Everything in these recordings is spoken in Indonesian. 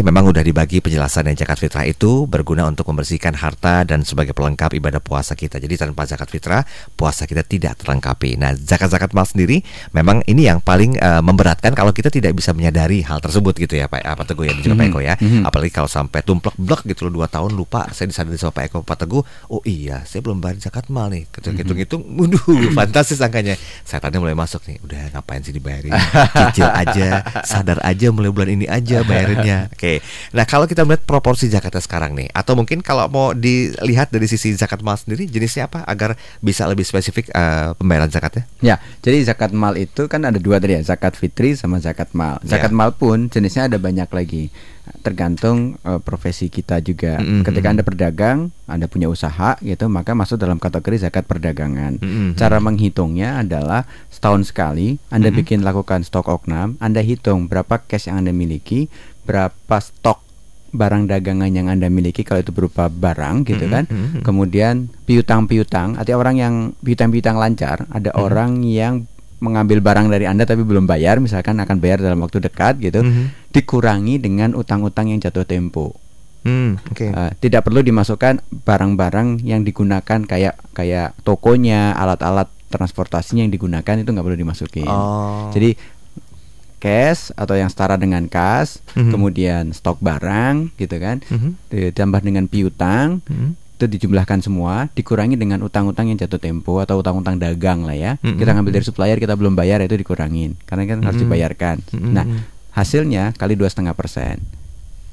Memang udah dibagi penjelasan yang zakat fitrah itu berguna untuk membersihkan harta dan sebagai pelengkap ibadah puasa kita. Jadi tanpa zakat fitrah, puasa kita tidak terlengkapi. Nah, zakat-zakat mal sendiri memang ini yang paling uh, memberatkan kalau kita tidak bisa menyadari hal tersebut gitu ya Pak apa Teguh ya juga mm -hmm. Pak Eko ya. Mm -hmm. Apalagi kalau sampai tumplek blok gitu loh dua tahun lupa saya disadari sama Pak Eko Pak Teguh, oh iya saya belum bayar zakat mal nih. Hitung-hitung, mm -hmm. waduh fantastis angkanya. Saya tadi mulai masuk nih, udah ngapain sih dibayarin? Cicil aja, sadar aja mulai bulan ini aja bayarinnya. Oke. Oke. Nah, kalau kita melihat proporsi zakatnya sekarang nih, atau mungkin kalau mau dilihat dari sisi zakat mal sendiri, jenisnya apa agar bisa lebih spesifik uh, pembayaran zakatnya? Ya, jadi zakat mal itu kan ada dua tadi ya, zakat fitri sama zakat mal. Zakat ya. mal pun jenisnya ada banyak lagi tergantung uh, profesi kita juga. Mm -hmm. Ketika Anda berdagang, Anda punya usaha gitu, maka masuk dalam kategori zakat perdagangan. Mm -hmm. Cara menghitungnya adalah setahun sekali Anda mm -hmm. bikin lakukan stok oknam, Anda hitung berapa cash yang Anda miliki, berapa stok barang dagangan yang Anda miliki kalau itu berupa barang gitu kan. Mm -hmm. Kemudian piutang-piutang, artinya orang yang piutang-piutang lancar, ada mm -hmm. orang yang mengambil barang dari Anda tapi belum bayar, misalkan akan bayar dalam waktu dekat gitu, mm -hmm. dikurangi dengan utang-utang yang jatuh tempo. Hmm, okay. uh, tidak perlu dimasukkan barang-barang yang digunakan kayak kayak tokonya, alat-alat transportasinya yang digunakan itu nggak perlu dimasukin. Oh. Jadi cash atau yang setara dengan kas, mm -hmm. kemudian stok barang gitu kan, mm -hmm. ditambah dengan piutang, mm -hmm itu dijumlahkan semua dikurangi dengan utang-utang yang jatuh tempo atau utang-utang dagang lah ya mm-hmm. kita ngambil dari supplier kita belum bayar itu dikurangin karena kan mm-hmm. harus dibayarkan mm-hmm. nah hasilnya kali dua setengah persen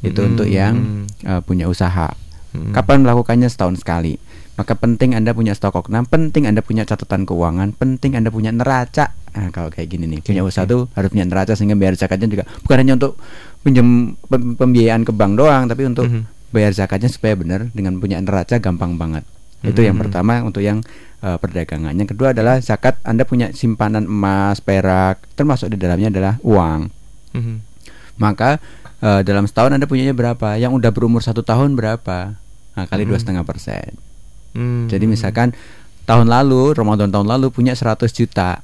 itu mm-hmm. untuk yang uh, punya usaha mm-hmm. kapan melakukannya setahun sekali maka penting anda punya stok oknam penting anda punya catatan keuangan penting anda punya neraca nah, kalau kayak gini nih punya usaha tuh harus punya neraca sehingga bayar zakatnya juga bukan hanya untuk pinjam pembiayaan ke bank doang tapi untuk mm-hmm bayar zakatnya supaya benar dengan punya neraca gampang banget. Itu yang hmm. pertama untuk yang uh, perdagangan. Yang kedua adalah zakat Anda punya simpanan emas, perak, termasuk di dalamnya adalah uang. Hmm. Maka uh, dalam setahun Anda punyanya berapa? Yang udah berumur satu tahun berapa? Nah, kali dua setengah persen. Hmm. Jadi misalkan tahun lalu Ramadan tahun lalu punya 100 juta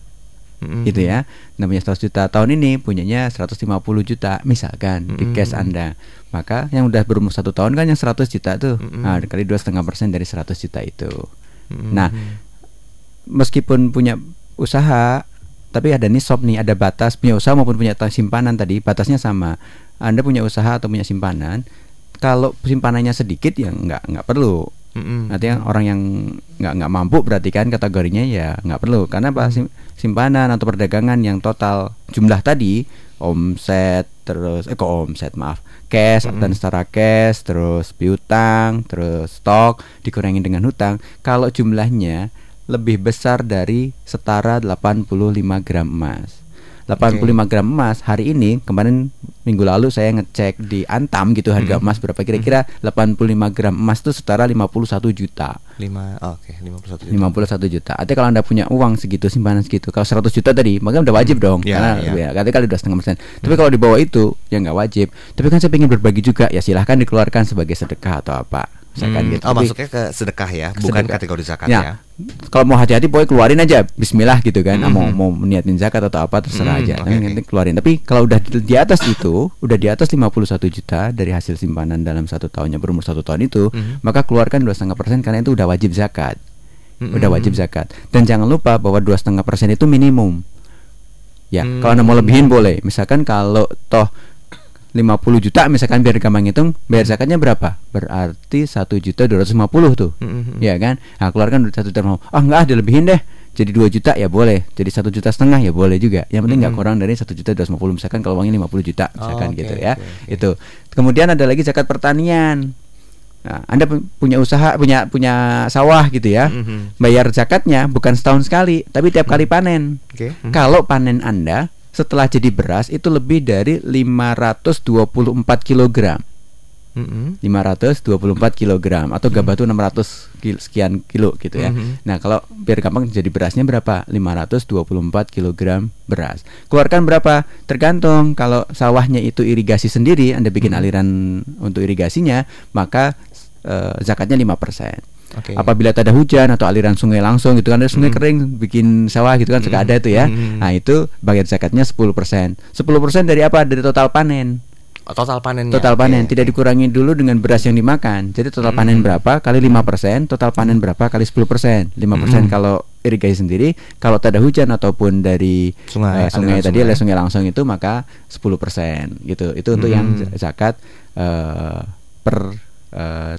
mm-hmm. gitu ya namanya 100 juta tahun ini punyanya 150 juta misalkan mm-hmm. di cash anda maka yang udah berumur satu tahun kan yang 100 juta tuh mm-hmm. nah kali dua setengah persen dari 100 juta itu mm-hmm. nah meskipun punya usaha tapi ada nisab nih ada batas punya usaha maupun punya simpanan tadi batasnya sama anda punya usaha atau punya simpanan kalau simpanannya sedikit ya nggak nggak perlu Mm-hmm. Artinya orang yang nggak nggak mampu berarti kan kategorinya ya nggak perlu karena apa simpanan atau perdagangan yang total jumlah tadi omset terus eh kok omset maaf cash mm-hmm. dan setara cash terus piutang terus stok dikurangi dengan hutang kalau jumlahnya lebih besar dari setara 85 gram emas 85 okay. gram emas hari ini kemarin minggu lalu saya ngecek di Antam gitu harga hmm. emas berapa kira-kira hmm. 85 gram emas itu setara 51 juta. 5 oh, oke okay, 51 juta. 51 juta. Artinya kalau Anda punya uang segitu simpanan segitu kalau 100 juta tadi maka udah wajib hmm. dong yeah, karena yeah. ya kali dua setengah persen. Hmm. Tapi kalau di bawah itu ya nggak wajib. Tapi kan saya ingin berbagi juga ya silahkan dikeluarkan sebagai sedekah atau apa misalkan hmm. gitu. Oh, Tapi, masuknya ke sedekah ya, bukan sedekah. kategori zakat ya. ya. Kalau mau hati-hati boleh keluarin aja bismillah gitu kan. Hmm. Mau mau niatin zakat atau apa terserah hmm. aja. Okay, Tapi okay. keluarin. Tapi kalau udah di atas itu, udah di atas 51 juta dari hasil simpanan dalam satu tahunnya berumur satu tahun itu, hmm. maka keluarkan dua setengah persen karena itu udah wajib zakat. Hmm. Udah wajib zakat. Dan jangan lupa bahwa dua setengah persen itu minimum. Ya, hmm. kalau anda mau lebihin boleh. Misalkan kalau toh 50 juta misalkan biar gampang hitung bayar zakatnya berapa berarti satu juta dua ratus lima puluh tuh mm-hmm. ya kan nah keluarkan satu juta ah oh, enggak dilebihin deh jadi dua juta ya boleh jadi satu juta setengah ya boleh juga yang penting nggak mm-hmm. kurang dari satu juta dua ratus lima puluh misalkan kalau uangnya lima puluh juta misalkan oh, okay, gitu ya okay, okay. itu kemudian ada lagi zakat pertanian Nah, anda punya usaha, punya punya sawah gitu ya, mm-hmm. bayar zakatnya bukan setahun sekali, tapi tiap kali panen. Okay. Mm-hmm. Kalau panen anda setelah jadi beras itu lebih dari 524 kg. Mm -hmm. 524 kg atau gabah itu 600 kil sekian kilo gitu ya. Mm -hmm. Nah, kalau biar gampang jadi berasnya berapa? 524 kg beras. Keluarkan berapa? Tergantung. Kalau sawahnya itu irigasi sendiri, Anda bikin mm -hmm. aliran untuk irigasinya, maka uh, zakatnya 5%. Okay. Apabila ada hujan atau aliran sungai langsung gitu kan ada sungai mm. kering bikin sawah gitu kan mm. suka ada itu ya. Mm. Nah, itu bagian zakatnya 10%. 10% dari apa? Dari total panen. Oh, total panennya. Total panen Oke, tidak dikurangi dulu dengan beras yang dimakan. Jadi total panen berapa kali 5%, total panen berapa kali 10%. 5% kalau irigasi sendiri, kalau tak ada hujan ataupun dari Sungai, eh, sungai tadi sungai. oleh sungai langsung itu maka 10% gitu. Itu untuk yang Mm. zakat eh,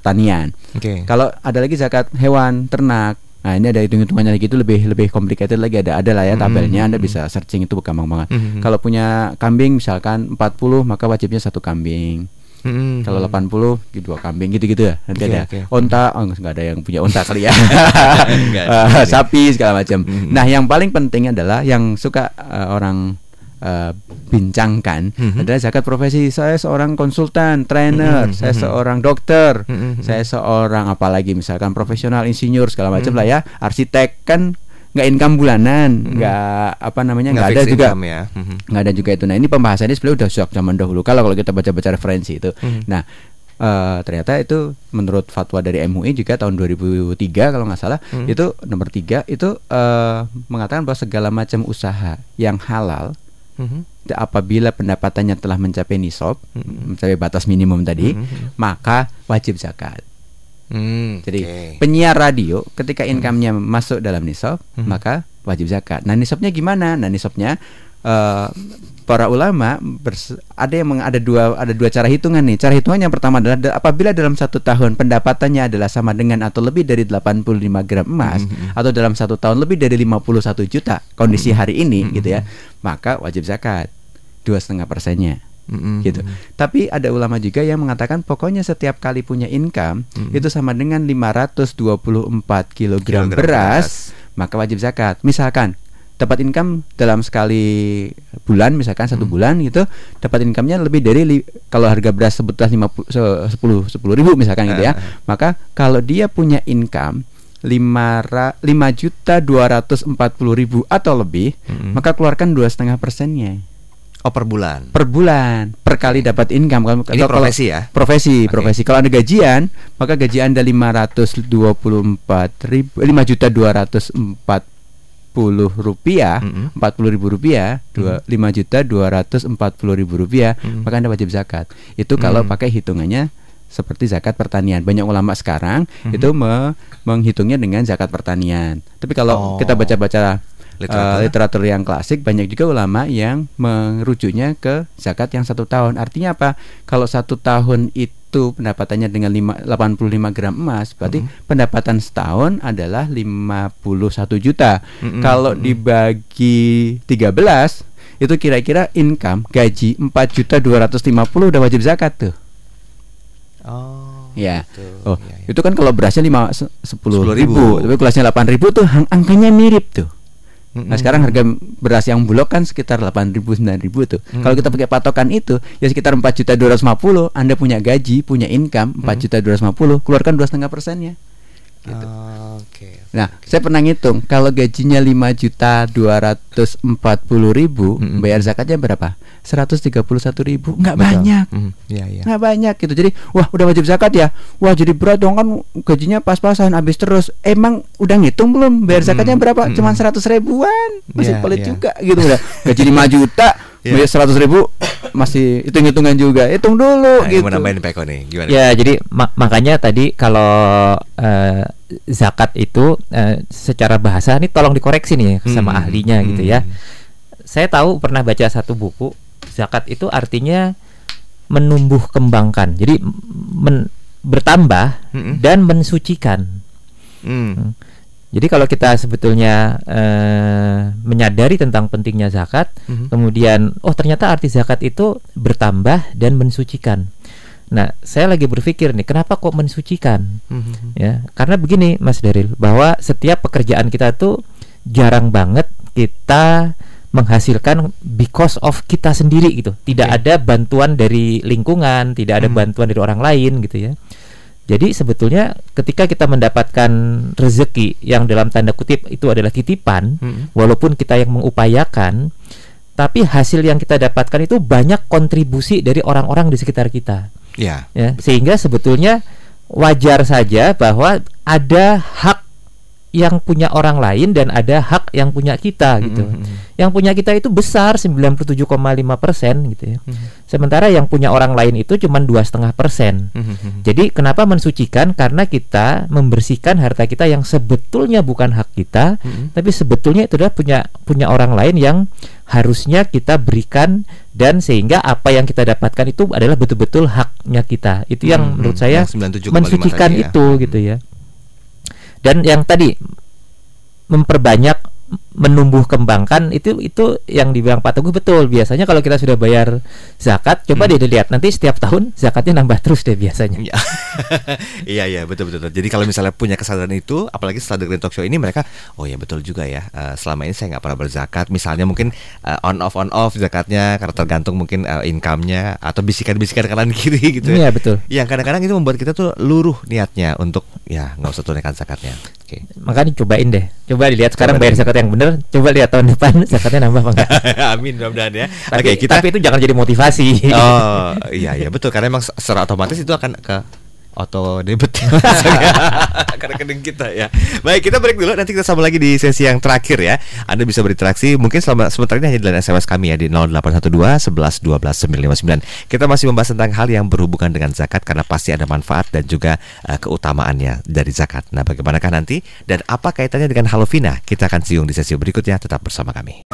per eh, tanian. Oke. Kalau ada lagi zakat hewan, ternak. Nah, ini ada hitung-hitungannya lagi itu lebih lebih complicated lagi ada ada lah ya Hmm, tabelnya Anda hmm. bisa searching itu gampang banget. Hmm. Kalau punya kambing misalkan 40 maka wajibnya satu kambing. Mm-mm. Kalau 80 gitu, dua kambing gitu-gitu ya. Nanti Oke, ada oke. onta, oh enggak ada yang punya onta kali ya. Enggak, enggak. sapi segala macam. Mhm. Nah, yang paling penting adalah yang suka eh, orang eh, bincangkan Mhm. adalah zakat profesi. Saya seorang konsultan, trainer, Mhm, saya mhm. seorang dokter, Mhm. saya seorang apalagi misalkan profesional insinyur segala macam Mhm. lah ya. Arsitek kan nggak income bulanan, nggak apa namanya nggak ada juga ya. Nggak ada juga itu. Nah ini pembahasannya sebenarnya udah sejak zaman dahulu. Kalau kalau kita baca-baca referensi itu, Hmm. nah eh, ternyata itu menurut fatwa dari MUI juga tahun 2003 kalau nggak salah Hmm. itu nomor tiga itu eh, mengatakan bahwa segala macam usaha yang halal Mhm. apabila pendapatannya telah mencapai nisab, Hmm. mencapai batas minimum tadi, Mhm. maka wajib zakat. Hmm, Jadi oke. penyiar radio ketika income-nya masuk dalam nisab, Hmm. maka wajib zakat. Nah, nisabnya gimana? Nah, nisabnya eh, para ulama bers- ada yang meng- ada dua ada dua cara hitungan nih. Cara hitungan yang pertama adalah da- apabila dalam satu tahun pendapatannya adalah sama dengan atau lebih dari 85 gram emas Mhm. atau dalam satu tahun lebih dari 51 juta kondisi hari ini Mhm. gitu ya, maka wajib zakat dua setengah persennya Mm-mm. gitu. Tapi ada ulama juga yang mengatakan pokoknya setiap kali punya income Mm-mm. itu sama dengan 524 kg Kilogram beras, maka wajib zakat. Misalkan dapat income dalam sekali bulan misalkan satu Mm. bulan gitu dapat income-nya lebih dari li- kalau harga beras sebutlah 50 se- 10 10 ribu misalkan gitu ya Ah. maka kalau dia punya income 5 ra- 5 juta 240 ribu atau lebih Mm-mm. maka keluarkan dua setengah persennya Oh per bulan. per bulan per kali dapat income kalau Ini kalau- profesi ya? profesi Oke. profesi kalau ada gajian maka gaji anda 524 ribu 5 juta 240 rupiah Mm-mm. 40 ribu rupiah dua, 5 juta 240 ribu rupiah maka anda wajib zakat itu kalau Mm. pakai hitungannya seperti zakat pertanian banyak ulama sekarang Mhm. itu me- menghitungnya dengan zakat pertanian tapi kalau Oh. kita baca-baca Literatur. eh, literatur yang klasik banyak juga ulama yang merujuknya ke zakat yang satu tahun artinya apa kalau satu tahun itu pendapatannya dengan lima- 85 gram emas berarti Mhm. pendapatan setahun adalah 51 juta Mm-mm. kalau Mm-mm. dibagi 13 itu kira-kira income gaji 4 juta 250 udah wajib zakat tuh Oh. Ya. gitu. Oh, Ya, ya. itu kan kalau berasnya 5 10 10.000. ribu, tapi kelasnya 8 ribu tuh angkanya mirip tuh. Nah, Mm-mm. sekarang harga beras yang bulog kan sekitar 8.000 9.000 tuh. Mm. Kalau kita pakai patokan itu ya sekitar 4 juta 250, Anda punya gaji, punya income 4 Mm. juta 250, keluarkan 2,5 persennya. Gitu. Oh, Oke. Nah, saya pernah ngitung kalau gajinya 5 juta 240 ribu, Mm-mm. bayar zakatnya berapa? 131 ribu, nggak Betul. banyak. Mm, Iya, iya. nggak banyak gitu jadi wah udah wajib zakat ya wah jadi berat dong kan gajinya pas-pasan habis terus emang udah ngitung belum bayar zakatnya Mm, berapa mm. cuman 100 ribuan masih Iya, pelit iya. juga gitu udah gaji 5 juta Iya. bayar 100 ribu masih hitung hitungan juga hitung dulu Nah, gitu yang mau nambahin Peko nih, gimana? Ya, jadi ma- makanya tadi kalau eh, zakat itu eh, secara bahasa ini tolong dikoreksi nih sama Hmm, ahlinya gitu ya. hmm. Saya tahu pernah baca satu buku, zakat itu artinya menumbuh kembangkan. Jadi men- bertambah Mm-mm. dan mensucikan. Hmm. Jadi kalau kita sebetulnya eh, menyadari tentang pentingnya zakat, Mhm. kemudian oh ternyata arti zakat itu bertambah dan mensucikan. Nah, saya lagi berpikir nih, kenapa kok mensucikan? Mhm. Ya, karena begini Mas Daril, bahwa setiap pekerjaan kita tuh jarang banget kita menghasilkan because of kita sendiri gitu. Tidak Oke. ada bantuan dari lingkungan, tidak ada Hmm. bantuan dari orang lain gitu ya. Jadi sebetulnya ketika kita mendapatkan rezeki yang dalam tanda kutip itu adalah titipan, Mhm. walaupun kita yang mengupayakan, tapi hasil yang kita dapatkan itu banyak kontribusi dari orang-orang di sekitar kita Ya. ya sehingga sebetulnya wajar saja bahwa ada hak yang punya orang lain dan ada hak yang punya kita gitu. Mm -hmm. Yang punya kita itu besar 97,5 persen gitu ya. Mm -hmm. Sementara yang punya orang lain itu cuma dua setengah persen. Mm-hmm. Jadi kenapa mensucikan? Karena kita membersihkan harta kita yang sebetulnya bukan hak kita, mm -hmm. tapi sebetulnya itu adalah punya punya orang lain yang harusnya kita berikan dan sehingga apa yang kita dapatkan itu adalah betul-betul haknya kita. Itu yang mm -hmm. menurut saya mensucikan ya. itu gitu ya. Dan yang tadi memperbanyak menumbuh kembangkan itu itu yang dibilang Pak Teguh betul. Biasanya kalau kita sudah bayar zakat coba hmm. deh dilihat nanti setiap tahun zakatnya nambah terus deh biasanya. Iya. Iya iya betul betul jadi kalau misalnya punya kesadaran itu apalagi setelah dengerin talk show ini mereka oh ya betul juga ya uh, selama ini saya nggak pernah berzakat. Misalnya mungkin uh, on off on off zakatnya karena tergantung mungkin uh, income-nya atau bisikan-bisikan kanan kiri gitu ya. iya betul. Yang kadang-kadang itu membuat kita tuh luruh niatnya untuk ya nggak usah tunaikan zakatnya. Oke. Okay. makanya cobain deh. Coba dilihat sekarang coba bayar zakat yang benar coba lihat tahun depan zakatnya nambah apa enggak? Amin mudah-mudahan ya. Oke okay, kita tapi itu jangan jadi motivasi. Oh iya iya betul. Karena emang secara otomatis itu akan ke auto debit ke rekening kita ya. Baik, kita break dulu nanti kita sambung lagi di sesi yang terakhir ya. Anda bisa berinteraksi mungkin selama sementara ini hanya di SMS kami ya di 0812 11 12 959. Kita masih membahas tentang hal yang berhubungan dengan zakat karena pasti ada manfaat dan juga uh, keutamaannya dari zakat. Nah, bagaimanakah nanti dan apa kaitannya dengan Halovina? Kita akan siung di sesi berikutnya tetap bersama kami.